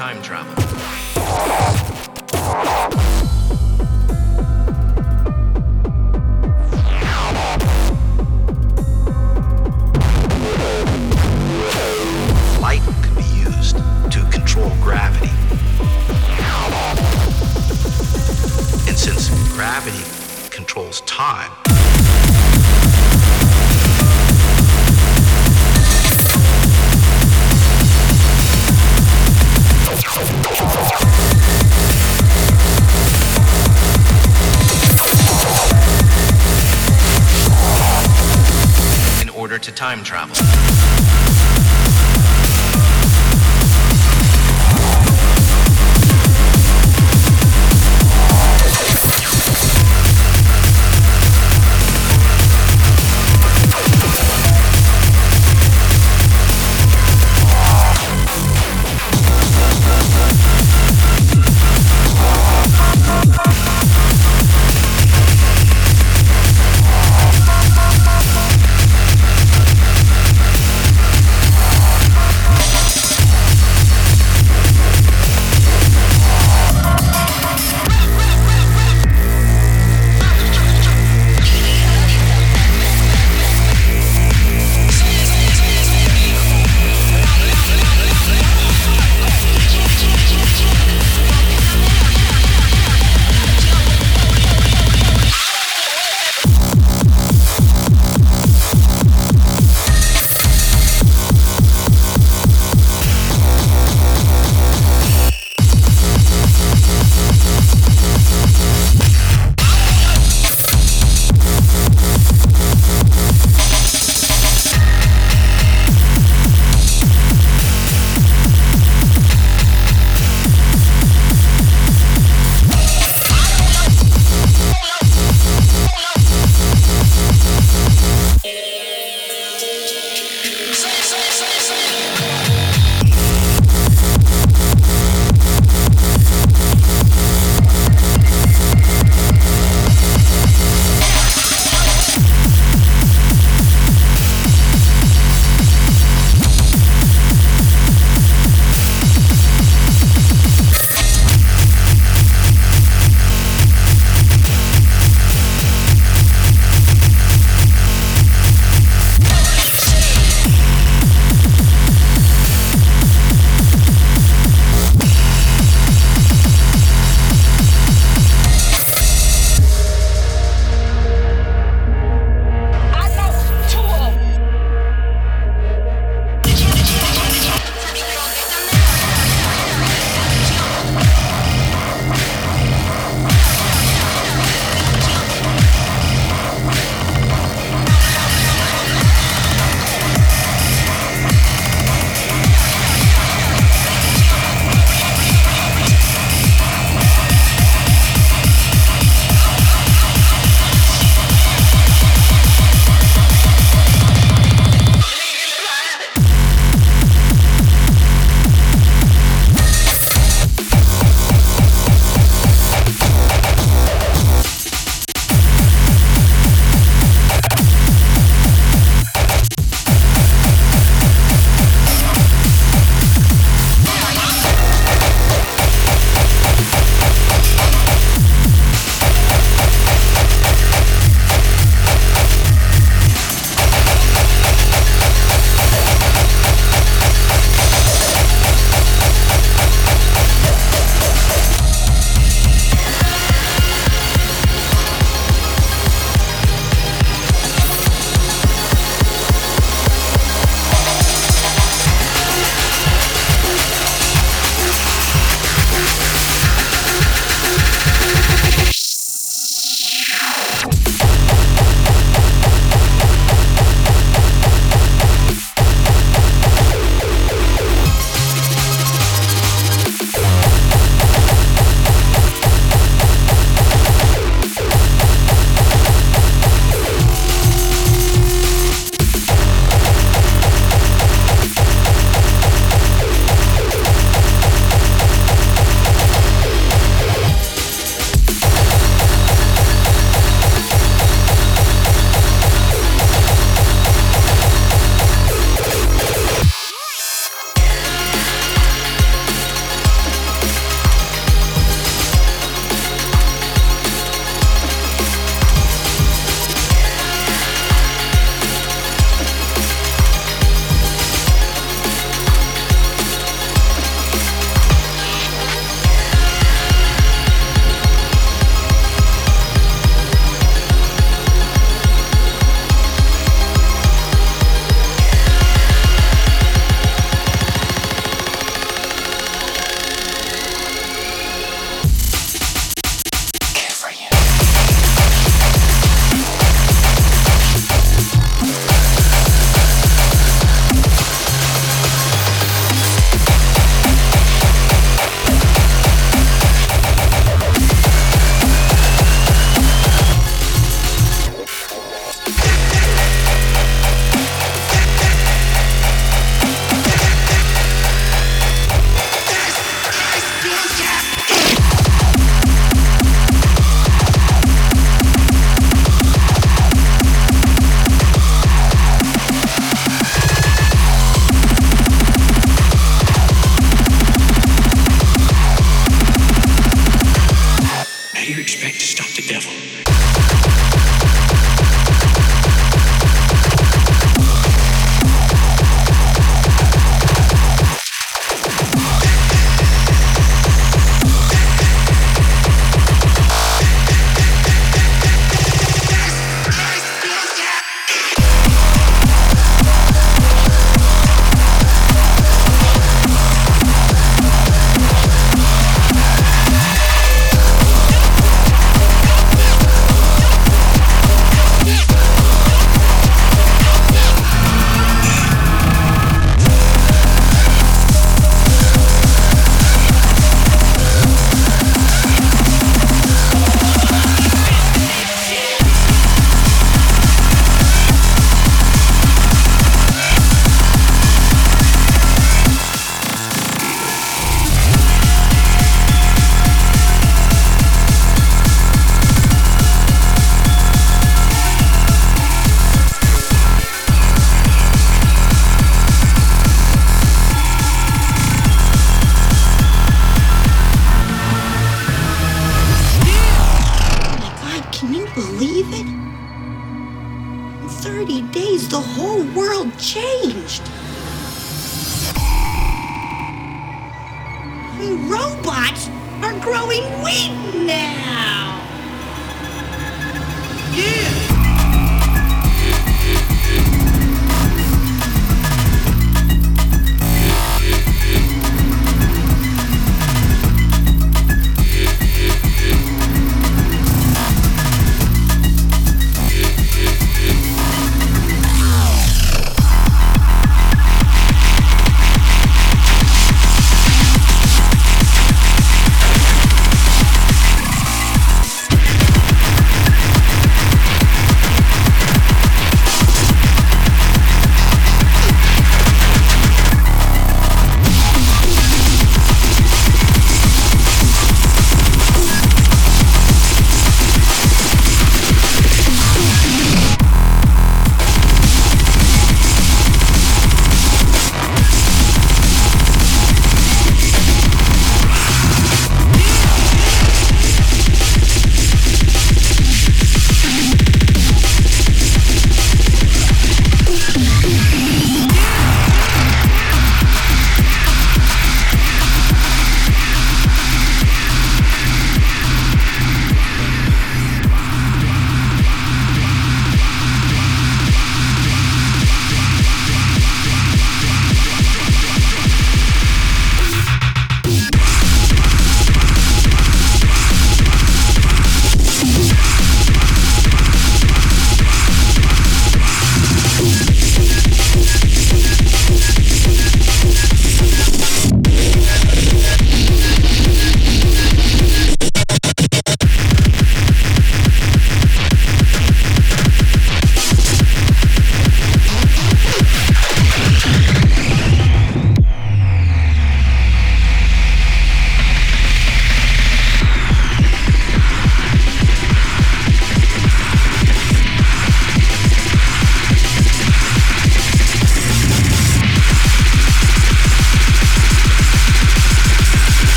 time travel.